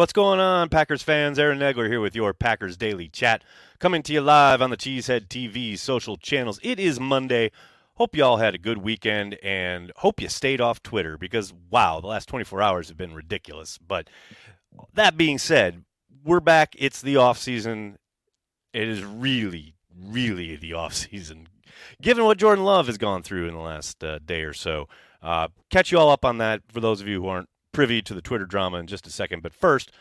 What's going on, Packers fans? Aaron Nagler here with your Packers Daily Chat, coming to you live on the Cheesehead TV social channels. It is Monday. Hope you all had a good weekend and hope you stayed off Twitter because, wow, the last 24 hours have been ridiculous. But that being said, we're back. It's the off season. It is really, really the off season, given what Jordan Love has gone through in the last uh, day or so. Uh, catch you all up on that for those of you who aren't privy to the Twitter drama in just a second. But first,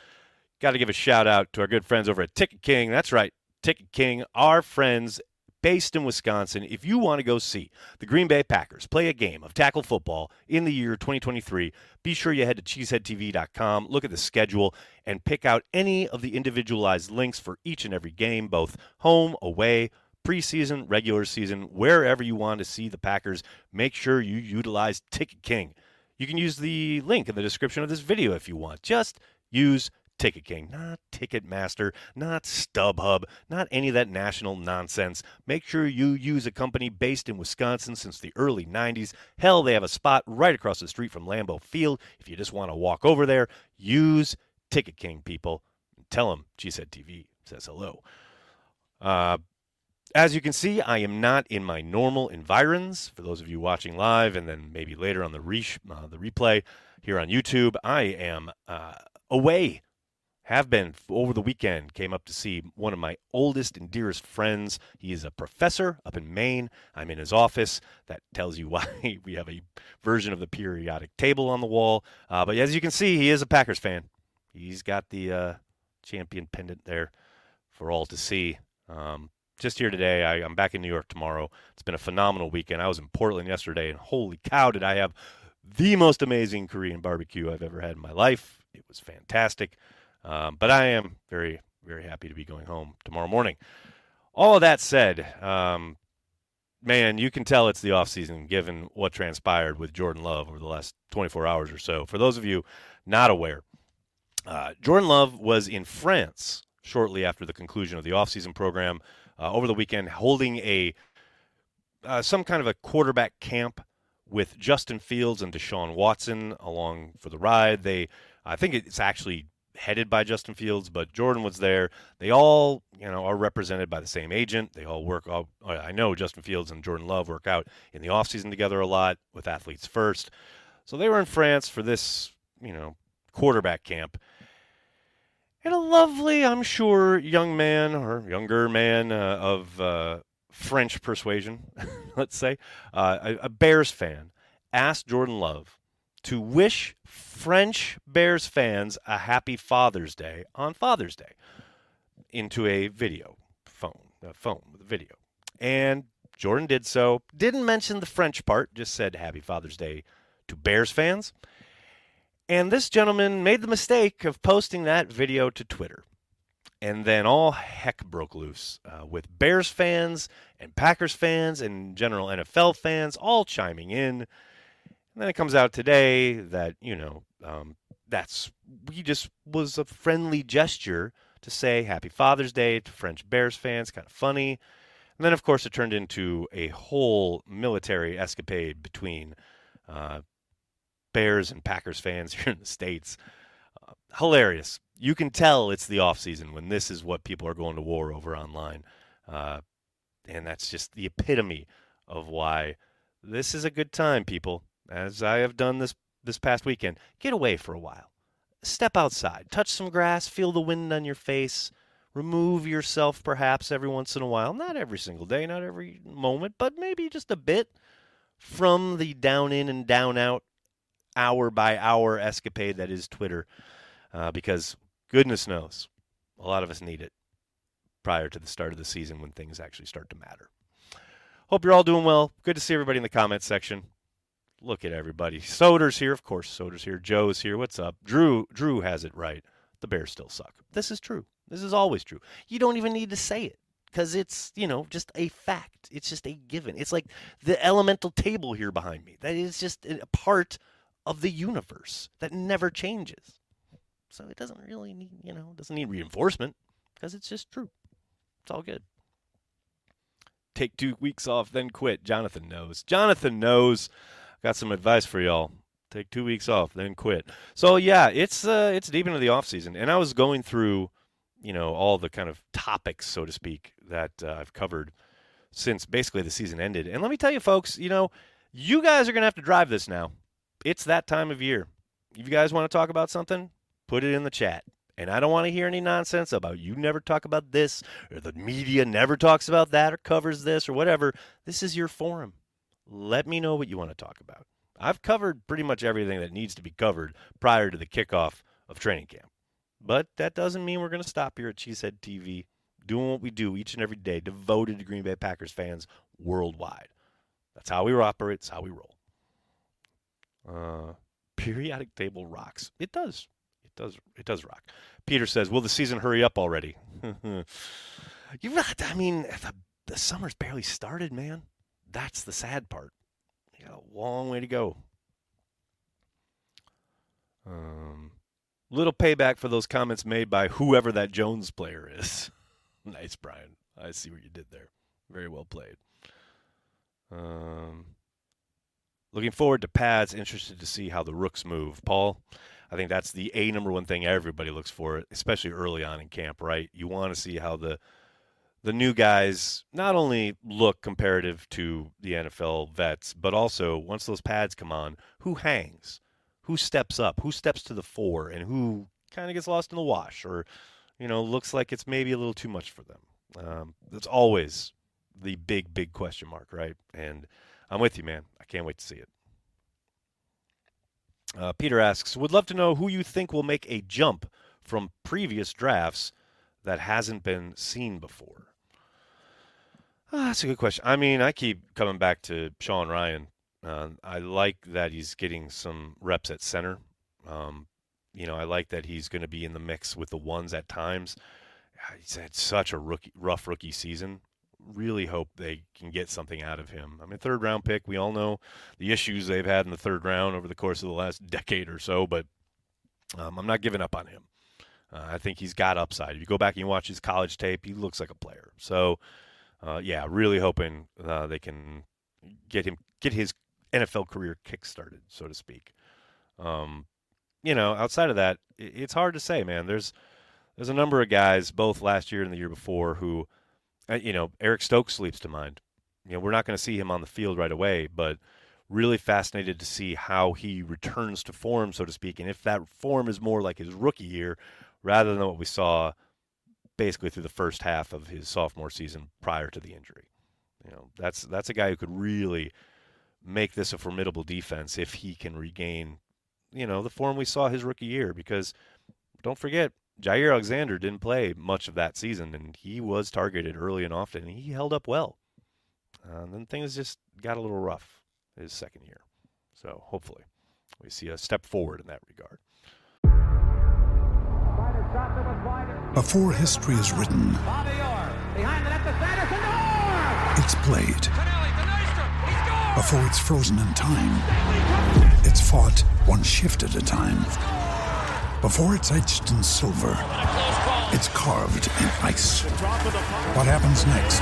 got to give a shout out to our good friends over at Ticket King. That's right, Ticket King, our friends based in Wisconsin. If you want to go see the Green Bay Packers play a game of tackle football in the year 2023, be sure you head to cheeseheadtv.com, look at the schedule, and pick out any of the individualized links for each and every game, both home, away, preseason, regular season, wherever you want to see the Packers. Make sure you utilize Ticket King. You can use the link in the description of this video if you want. Just use Ticket King, not Ticketmaster, not StubHub, not any of that national nonsense. Make sure you use a company based in Wisconsin since the early 90s. Hell, they have a spot right across the street from Lambeau Field. If you just want to walk over there, use Ticket King, people. Tell them Cheesehead TV says hello. Uh, as you can see, I am not in my normal environs. For those of you watching live and then maybe later on the, re- uh, the replay here on YouTube, I am uh, away. Have been over the weekend. Came up to see one of my oldest and dearest friends. He is a professor up in Maine. I'm in his office. That tells you why we have a version of the periodic table on the wall. Uh, but as you can see, he is a Packers fan. He's got the uh, champion pendant there for all to see. Um, just here today. I, am back in New York tomorrow. It's been a phenomenal weekend. I was in Portland yesterday, and holy cow, did I have the most amazing Korean barbecue I've ever had in my life. It was fantastic. Um, but I am very, very happy to be going home tomorrow morning. All of that said, um, man, you can tell it's the offseason given what transpired with Jordan Love over the last 24 hours or so. For those of you not aware, uh, Jordan Love was in France shortly after the conclusion of the offseason program uh, over the weekend holding a uh, some kind of a quarterback camp with Justin Fields and Deshaun Watson along for the ride. They, I think it's actually headed by Justin Fields, but Jordan was there. They all, you know, are represented by the same agent. They all work. All, I know Justin Fields and Jordan Love work out in the offseason together a lot with Athletes First. So they were in France for this, you know, quarterback camp and a lovely, I'm sure, young man or younger man uh, of uh, French persuasion, let's say, uh, a, a, Bears fan, asked Jordan Love to wish French Bears fans a happy Father's Day on Father's Day into a video phone, a phone with a video. And Jordan did so. Didn't mention the French part, just said happy Father's Day to Bears fans. And this gentleman made the mistake of posting that video to Twitter. And then all heck broke loose uh, with Bears fans and Packers fans and general NFL fans all chiming in. And then it comes out today that, you know, um, that's, we just was a friendly gesture to say Happy Father's Day to French Bears fans. Kind of funny. And then, of course, it turned into a whole military escapade between uh, Bears and Packers fans here in the States. Uh, hilarious. You can tell it's the off season when this is what people are going to war over online. Uh, and that's just the epitome of why this is a good time, people. As I have done this this past weekend, get away for a while. Step outside, touch some grass, feel the wind on your face. Remove yourself perhaps every once in a while, not every single day, not every moment, but maybe just a bit from the down in and down out hour by hour escapade that is Twitter, uh, because goodness knows, a lot of us need it prior to the start of the season when things actually start to matter. Hope you're all doing well. Good to see everybody in the comments section. Look at everybody. Soder's here, of course. Soder's here. Joe's here. What's up? Drew. Drew has it right. The Bears still suck. This is true. This is always true. You don't even need to say it because it's you know just a fact. It's just a given. It's like the elemental table here behind me. That is just a part of the universe that never changes. So it doesn't really need, you know, doesn't need reinforcement because it's just true. It's all good. Take two weeks off, then quit. Jonathan knows. Jonathan knows. Got some advice for y'all. Take two weeks off, then quit. So yeah, it's uh, it's deep into the off season, and I was going through, you know, all the kind of topics, so to speak, that uh, I've covered since basically the season ended. And let me tell you, folks, you know, you guys are gonna have to drive this now. It's that time of year. If you guys want to talk about something, put it in the chat. And I don't want to hear any nonsense about you never talk about this or the media never talks about that or covers this or whatever. This is your forum. Let me know what you want to talk about. I've covered pretty much everything that needs to be covered prior to the kickoff of training camp. But that doesn't mean we're going to stop here at Cheesehead TV doing what we do each and every day, devoted to Green Bay Packers fans worldwide. That's how we operate. It's how we roll. Uh, periodic table rocks. It does It does it does rock. Peter says, "Will the season hurry up already?" you, I mean, the, the summer's barely started, man. That's the sad part. You got a long way to go. Um, little payback for those comments made by whoever that Jones player is. nice, Brian. I see what you did there. Very well played. Um, looking forward to pads. Interested to see how the rooks move. Paul, I think that's the a number one thing everybody looks for, especially early on in camp. Right? You want to see how the the new guys not only look comparative to the NFL vets, but also once those pads come on, who hangs, who steps up, who steps to the fore, and who kind of gets lost in the wash, or you know looks like it's maybe a little too much for them. Um, that's always the big, big question mark, right? And I'm with you, man. I can't wait to see it. Uh, Peter asks, would love to know who you think will make a jump from previous drafts that hasn't been seen before. Oh, that's a good question. I mean, I keep coming back to Sean Rhyan. Uh, I like that he's getting some reps at center. Um, you know, I like that he's going to be in the mix with the ones at times. He's had such a rookie, rough rookie season really hope they can get something out of him. I mean, third round pick, we all know the issues they've had in the third round over the course of the last decade or so, but um, I'm not giving up on him. Uh, I think he's got upside. If you go back and you watch his college tape, he looks like a player. So, uh, yeah, really hoping uh, they can get him get his NFL career kick-started, so to speak. Um, you know, outside of that, it's hard to say, man. There's there's a number of guys, both last year and the year before, who – Uh, you know, Eric Stokes leaps to mind. You know, we're not going to see him on the field right away, but really fascinated to see how he returns to form, so to speak, and if that form is more like his rookie year rather than what we saw basically through the first half of his sophomore season prior to the injury. You know, that's that's a guy who could really make this a formidable defense if he can regain, you know, the form we saw his rookie year. Because don't forget, Jaire Alexander didn't play much of that season, and he was targeted early and often, and he held up well. Uh, and then things just got a little rough his second year. So hopefully we see a step forward in that regard. Before history is written, it's played. Before it's frozen in time, it's fought one shift at a time before it's etched in silver, it's carved in ice. What happens next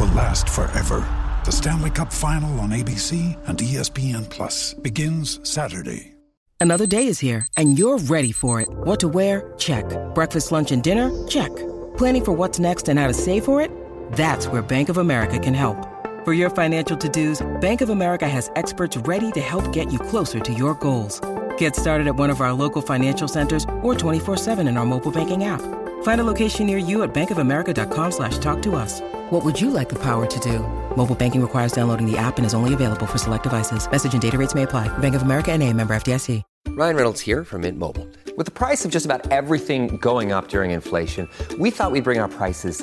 will last forever. The Stanley Cup Final on ABC and ESPN Plus begins Saturday. Another day is here, and you're ready for it. What to wear? Check. Breakfast, lunch, and dinner? Check. Planning for what's next and how to save for it? That's where Bank of America can help. For your financial to-dos, Bank of America has experts ready to help get you closer to your goals. Get started at one of our local financial centers or 24-7 in our mobile banking app. Find a location near you at bankofamerica.com slash talk to us. What would you like the power to do? Mobile banking requires downloading the app and is only available for select devices. Message and data rates may apply. Bank of America and a member FDIC. Ryan Reynolds here from Mint Mobile. With the price of just about everything going up during inflation, we thought we'd bring our prices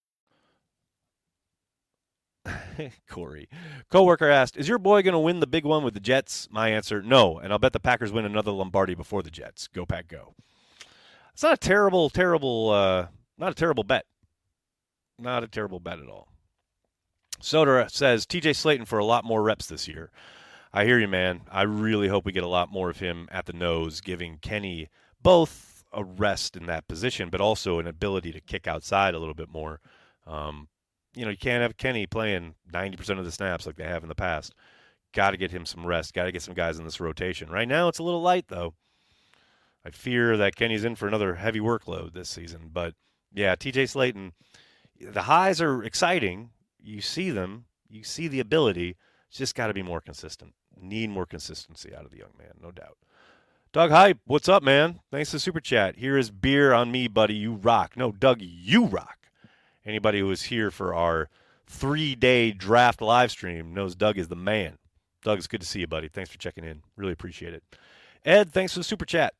Corey. Coworker asked, "Is your boy going to win the big one with the Jets?" My answer, no, and I'll bet the Packers win another Lombardi before the Jets. Go Pack, go! It's not a terrible, terrible, uh, not a terrible bet. Not a terrible bet at all. Soder says T.J. Slaton for a lot more reps this year. I hear you, man. I really hope we get a lot more of him at the nose, giving Kenny both a rest in that position, but also an ability to kick outside a little bit more. Um, you know, you can't have Kenny playing 90% of the snaps like they have in the past. Got to get him some rest. Got to get some guys in this rotation. Right now, it's a little light, though. I fear that Kenny's in for another heavy workload this season. But yeah, TJ Slaton, the highs are exciting. You see them, you see the ability. It's just got to be more consistent. Need more consistency out of the young man, no doubt. Doug Hype, what's up, man? Thanks for the super chat. Here is beer on me, buddy. You rock. No, Doug, you rock. Anybody who was here for our three day draft live stream knows Doug is the man. Doug, it's good to see you, buddy. Thanks for checking in. Really appreciate it. Ed, thanks for the super chat.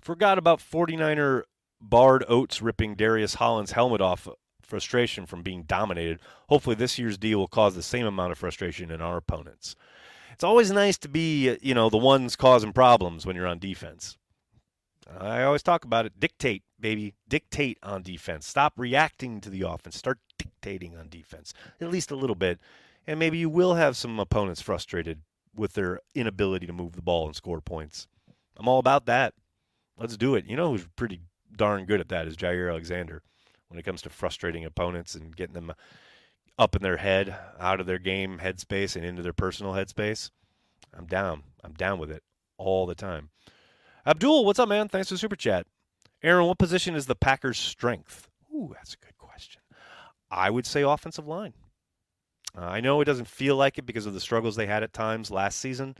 Forgot about 49er Bart Oates ripping Darius Holland's helmet off frustration from being dominated. Hopefully, this year's deal will cause the same amount of frustration in our opponents. It's always nice to be, you know, the ones causing problems when you're on defense. I always talk about it. Dictate, baby. Dictate on defense. Stop reacting to the offense. Start dictating on defense, at least a little bit. And maybe you will have some opponents frustrated with their inability to move the ball and score points. I'm all about that. Let's do it. You know who's pretty darn good at that is Jaire Alexander when it comes to frustrating opponents and getting them up in their head, out of their game headspace and into their personal headspace. I'm down. I'm down with it all the time. Abdul, what's up, man? Thanks for super chat. Aaron, what position is the Packers' strength? Ooh, that's a good question. I would say offensive line. Uh, I know it doesn't feel like it because of the struggles they had at times last season,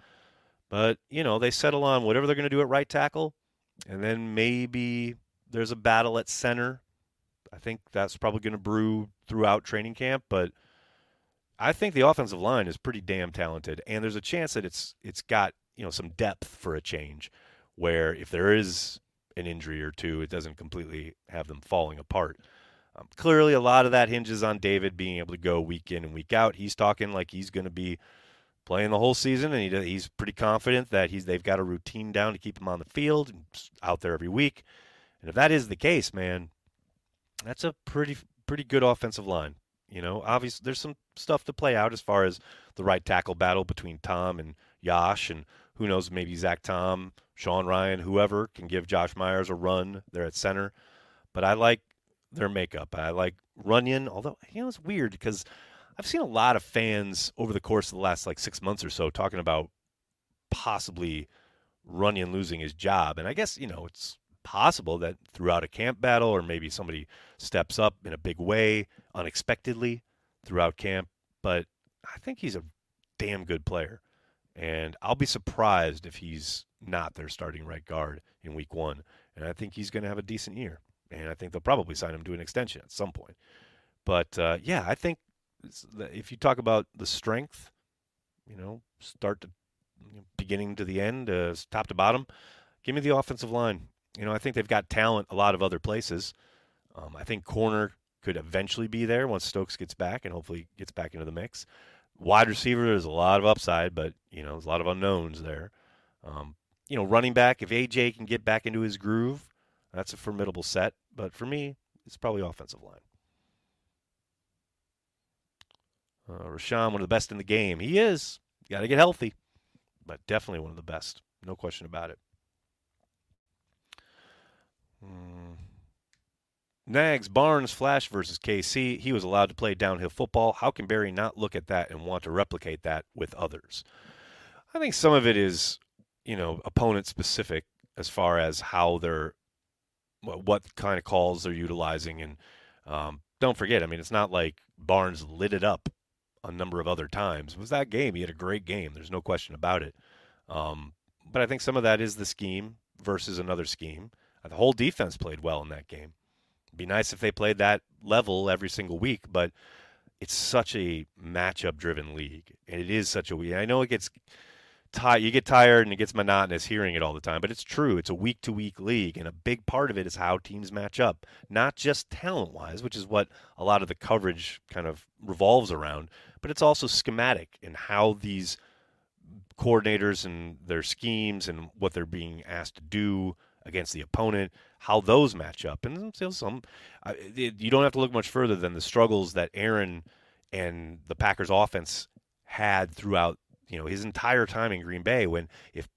but you know they settle on whatever they're going to do at right tackle, and then maybe there's a battle at center. I think that's probably going to brew throughout training camp, but I think the offensive line is pretty damn talented, and there's a chance that it's it's got you know some depth for a change where if there is an injury or two, it doesn't completely have them falling apart. Um, clearly, a lot of that hinges on David being able to go week in and week out. He's talking like he's going to be playing the whole season, and he, he's pretty confident that he's they've got a routine down to keep him on the field and out there every week. And if that is the case, man, that's a pretty pretty good offensive line. You know, obviously there's some stuff to play out as far as the right tackle battle between Tom and Yosh, and who knows, maybe Zach Tom Sean Rhyan, whoever can give Josh Myers a run there at center. But I like their makeup. I like Runyan, although you know it's weird because I've seen a lot of fans over the course of the last like six months or so talking about possibly Runyan losing his job, and I guess you know it's possible that throughout a camp battle or maybe somebody steps up in a big way unexpectedly throughout camp. But I think he's a damn good player, and I'll be surprised if he's not their starting right guard in week one. And I think he's going to have a decent year. And I think they'll probably sign him to an extension at some point. But uh, yeah, I think if you talk about the strength, you know, start to you know, beginning to the end, uh, top to bottom, give me the offensive line. You know, I think they've got talent a lot of other places. Um, I think corner could eventually be there once Stokes gets back and hopefully gets back into the mix. Wide receiver, there's a lot of upside, but you know, there's a lot of unknowns there. Um, you know, running back, if AJ can get back into his groove, that's a formidable set. But for me, it's probably offensive line. Uh, Rashan, one of the best in the game. He is. Got to get healthy, but definitely one of the best. No question about it. Hmm. Nags Barnes Flash versus KC. He was allowed to play downhill football. How can Barry not look at that and want to replicate that with others? I think some of it is, you know, opponent specific as far as how they're, what kind of calls they're utilizing. And um, don't forget, I mean, it's not like Barnes lit it up a number of other times. It was that game? He had a great game. There's no question about it. Um, but I think some of that is the scheme versus another scheme. The whole defense played well in that game. It'd be nice if they played that level every single week, but it's such a matchup driven league. And it is such a I know it gets tired you get tired and it gets monotonous hearing it all the time, but it's true. It's a week to week league and a big part of it is how teams match up. Not just talent wise, which is what a lot of the coverage kind of revolves around, but it's also schematic and how these coordinators and their schemes and what they're being asked to do against the opponent, how those match up, and some. you don't have to look much further than the struggles that Aaron and the Packers offense had throughout you know his entire time in Green Bay. When if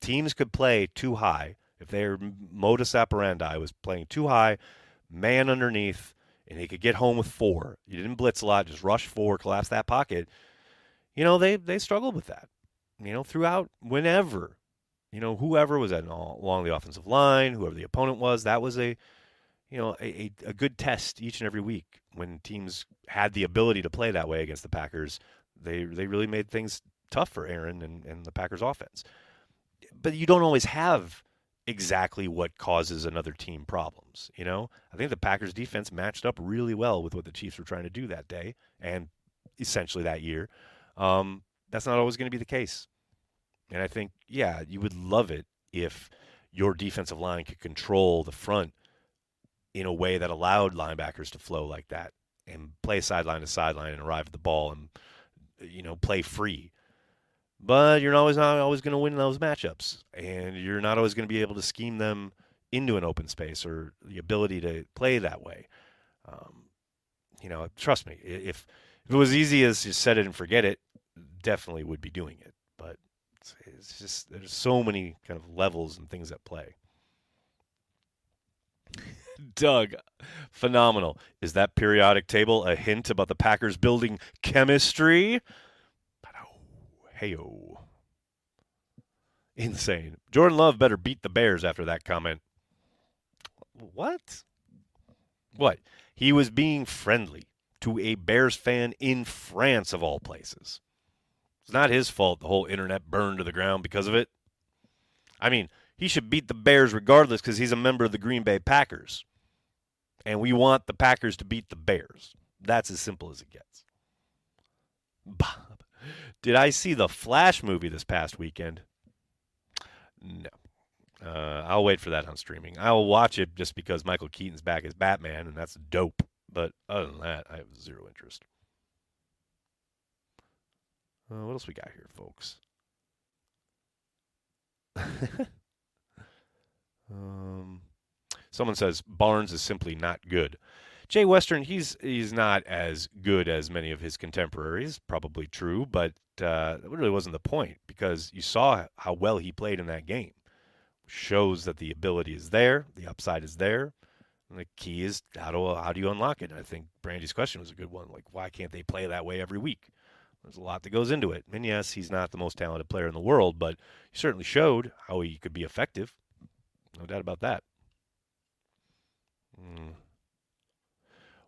teams could play two high, if their modus operandi was playing two high, man underneath, and he could get home with four. You didn't blitz a lot, just rush four, collapse that pocket. You know they they struggled with that. You know throughout whenever you know, whoever was at along the offensive line, whoever the opponent was, that was a, you know, a, a, good test each and every week when teams had the ability to play that way against the Packers. They they really made things tough for Aaron and, and the Packers offense. But you don't always have exactly what causes another team problems. You know, I think the Packers defense matched up really well with what the Chiefs were trying to do that day and essentially that year. Um, that's not always going to be the case. And I think, yeah, you would love it if your defensive line could control the front in a way that allowed linebackers to flow like that and play sideline to sideline and arrive at the ball and you know play free. But you're always not always going to win those matchups, and you're not always going to be able to scheme them into an open space or the ability to play that way. Um, you know, trust me, if if it was easy as just set it and forget it, definitely would be doing it. But it's, it's just there's so many kind of levels and things at play. Doug, phenomenal. Is that periodic table a hint about the Packers building chemistry? Heyo. Insane. Jordan Love better beat the Bears after that comment. What? What? He was being friendly to a Bears fan in France, of all places. It's not his fault the whole internet burned to the ground because of it. I mean, he should beat the Bears regardless because he's a member of the Green Bay Packers. And we want the Packers to beat the Bears. That's as simple as it gets. Bob, did I see the Flash movie this past weekend? No. Uh, I'll wait for that on streaming. I'll watch it just because Michael Keaton's back as Batman, and that's dope. But other than that, I have zero interest. Uh, what else we got here, folks? um, someone says Barnes is simply not good. Jay Western, he's he's not as good as many of his contemporaries. Probably true, but uh, that really wasn't the point because you saw how well he played in that game. Shows that the ability is there, the upside is there. And the key is how do how do you unlock it? I think Brandy's question was a good one. Like, why can't they play that way every week? There's a lot that goes into it. And yes, he's not the most talented player in the world, but he certainly showed how he could be effective. No doubt about that. Mm.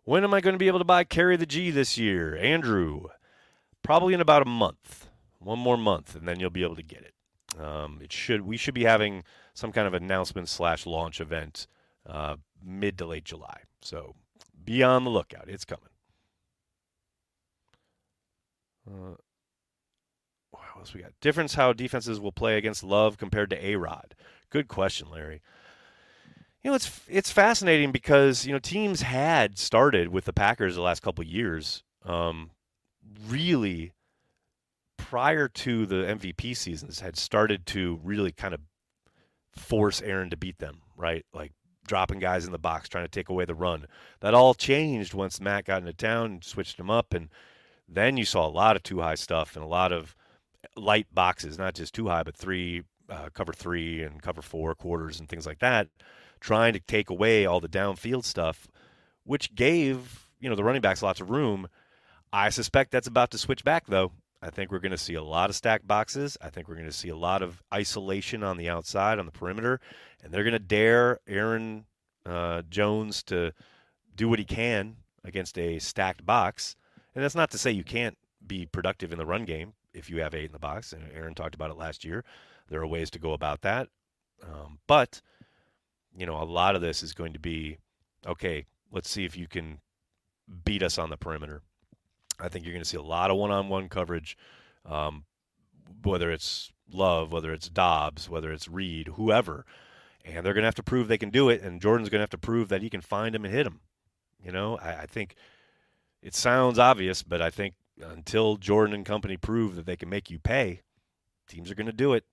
When am I going to be able to buy Carry the G this year? Andrew, probably in about a month. One more month, and then you'll be able to get it. Um, it should we should be having some kind of announcement slash launch event uh, mid to late July. So be on the lookout. It's coming. Uh, what else we got? Difference how defenses will play against Love compared to A Rod. Good question, Larry. You know, it's it's fascinating because you know teams had started with the Packers the last couple years, um, really prior to the MVP seasons had started to really kind of force Aaron to beat them, right? Like dropping guys in the box, trying to take away the run. That all changed once Matt got into town, switched him up, and then you saw a lot of two high stuff and a lot of light boxes, not just two high, but three, uh, cover three and cover four quarters and things like that. Trying to take away all the downfield stuff, which gave you know the running backs lots of room. I suspect that's about to switch back though. I think we're going to see a lot of stacked boxes. I think we're going to see a lot of isolation on the outside, on the perimeter, and they're going to dare Aaron uh, Jones to do what he can against a stacked box. And that's not to say you can't be productive in the run game if you have eight in the box. And Aaron talked about it last year. There are ways to go about that. Um, but, you know, a lot of this is going to be okay, let's see if you can beat us on the perimeter. I think you're going to see a lot of one on one coverage, um, whether it's Love, whether it's Dobbs, whether it's Reed, whoever. And they're going to have to prove they can do it. And Jordan's going to have to prove that he can find him and hit him. You know, I, I think it sounds obvious, but I think until Jordan and company prove that they can make you pay, teams are going to do it.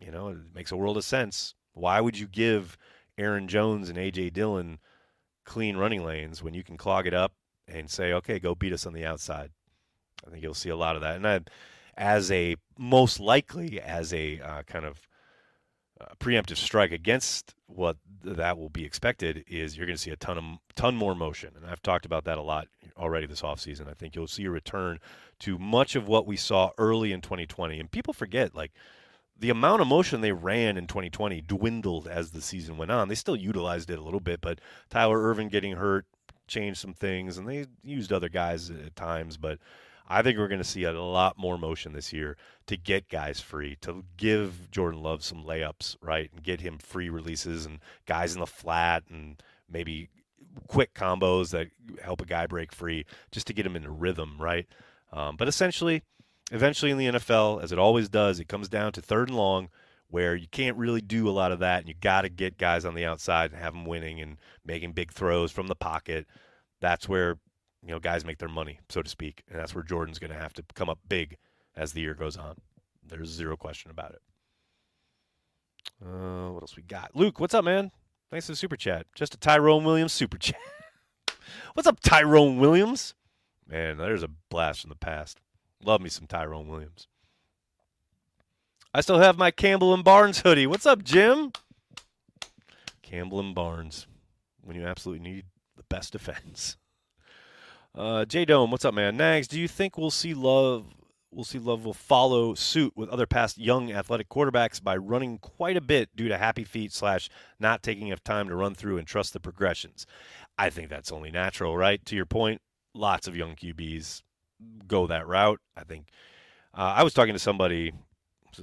You know, it makes a world of sense. Why would you give Aaron Jones and A.J. Dillon clean running lanes when you can clog it up and say, okay, go beat us on the outside? I think you'll see a lot of that. And I, as a most likely as a uh, kind of uh, preemptive strike against what that will be expected is you're going to see a ton of ton more motion and I've talked about that a lot already this offseason. I think you'll see a return to much of what we saw early in 2020 and people forget like the amount of motion they ran in 2020 dwindled as the season went on. They still utilized it a little bit, but Tyler Ervin getting hurt changed some things and they used other guys at times, but I think we're going to see a lot more motion this year to get guys free, to give Jordan Love some layups, right, and get him free releases and guys in the flat and maybe quick combos that help a guy break free just to get him in a rhythm, right? Um, but essentially, eventually in the NFL, as it always does, it comes down to third and long where you can't really do a lot of that and you got to get guys on the outside and have them winning and making big throws from the pocket. That's where you know, guys make their money, so to speak. And that's where Jordan's going to have to come up big as the year goes on. There's zero question about it. Uh, what else we got? Luke, what's up, man? Thanks for the super chat. Just a Tyrone Williams super chat. what's up, Tyrone Williams? Man, there's a blast from the past. Love me some Tyrone Williams. I still have my Campbell and Barnes hoodie. What's up, Jim? Campbell and Barnes. When you absolutely need the best defense. Uh, J Dome, what's up, man? Nags, do you think we'll see Love? We'll see Love will follow suit with other past young athletic quarterbacks by running quite a bit due to happy feet slash not taking enough time to run through and trust the progressions. I think that's only natural, right? To your point, lots of young QBs go that route. I think uh, I was talking to somebody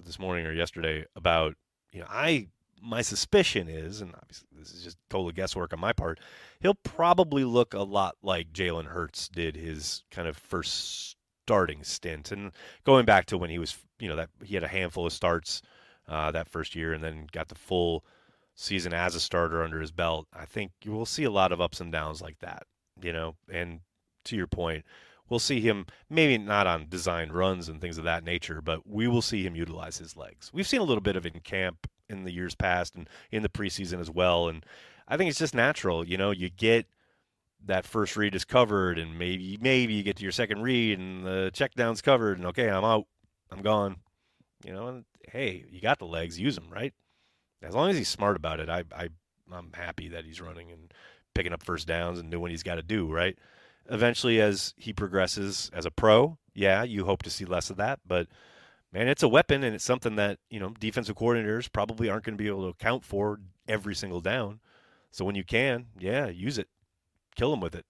this morning or yesterday about you know I my suspicion is, and obviously this is just total guesswork on my part, he'll probably look a lot like Jalen Hurts did his kind of first starting stint. And going back to when he was, you know, that he had a handful of starts uh, that first year and then got the full season as a starter under his belt. I think you will see a lot of ups and downs like that, you know. And to your point, we'll see him maybe not on designed runs and things of that nature, but we will see him utilize his legs. We've seen a little bit of it in camp in the years past and in the preseason as well. And I think it's just natural. You know, you get that first read is covered, and maybe maybe you get to your second read, and the check down's covered, and okay, I'm out, I'm gone. You know, and hey, you got the legs, use them, right? As long as he's smart about it, I, I I'm happy that he's running and picking up first downs and doing what he's got to do, right? Eventually, as he progresses as a pro, yeah, you hope to see less of that, but man, it's a weapon and it's something that, you know, defensive coordinators probably aren't going to be able to account for every single down. So when you can, yeah, use it. Kill them with it.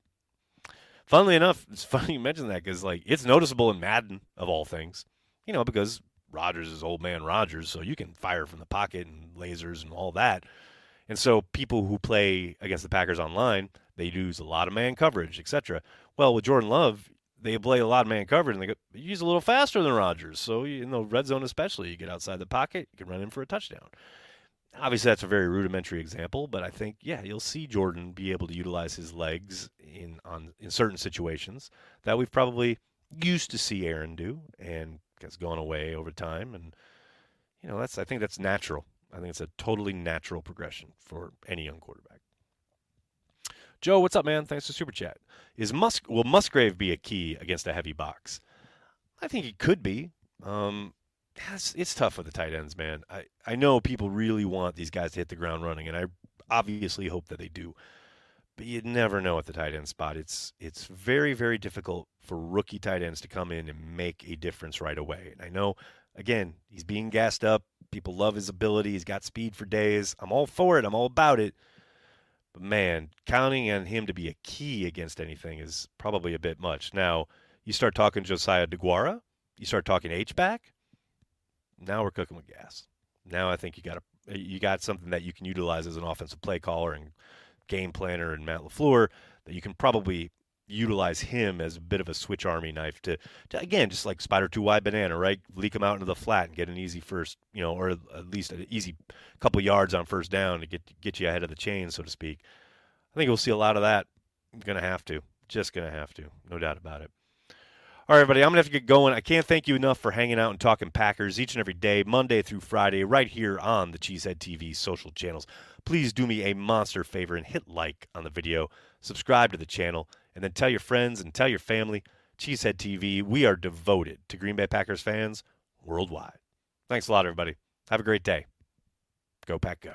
Funnily enough, it's funny you mention that because, like, it's noticeable in Madden, of all things, you know, because Rodgers is old man Rodgers, so you can fire from the pocket and lasers and all that. And so people who play against the Packers online, they use a lot of man coverage, etc. Well, with Jordan Love, they play a lot of man coverage and they go, use a little faster than Rodgers. So in the red zone, especially, you get outside the pocket, you can run in for a touchdown. Obviously, that's a very rudimentary example, but I think yeah, you'll see Jordan be able to utilize his legs in on in certain situations that we've probably used to see Aaron do, and has gone away over time. And you know, that's I think that's natural. I think it's a totally natural progression for any young quarterback. Joe, what's up, man? Thanks for super chat. Is Musk will Musgrave be a key against a heavy box? I think he could be. Um, it's, it's tough with the tight ends, man. I, I know people really want these guys to hit the ground running, and I obviously hope that they do. But you never know at the tight end spot. It's it's very very difficult for rookie tight ends to come in and make a difference right away. And I know again, he's being gassed up. People love his ability. He's got speed for days. I'm all for it. I'm all about it. But man, counting on him to be a key against anything is probably a bit much. Now, you start talking Josiah Deguara, you start talking H back. Now we're cooking with gas. Now I think you got a, uh, you got something that you can utilize as an offensive play caller and game planner and Matt LaFleur that you can probably utilize him as a bit of a Swiss Army knife to, to again just like spider two wide banana right? Leak him out into the flat and get an easy first you know or at least an easy couple yards on first down to get get you ahead of the chain so to speak. I think we'll see a lot of that. Gonna have to. Just gonna have to. No doubt about it. All right, everybody, I'm going to have to get going. I can't thank you enough for hanging out and talking Packers each and every day, Monday through Friday, right here on the Cheesehead TV social channels. Please do me a monster favor and hit like on the video, subscribe to the channel, and then tell your friends and tell your family. Cheesehead TV, we are devoted to Green Bay Packers fans worldwide. Thanks a lot, everybody. Have a great day. Go, Pack, go.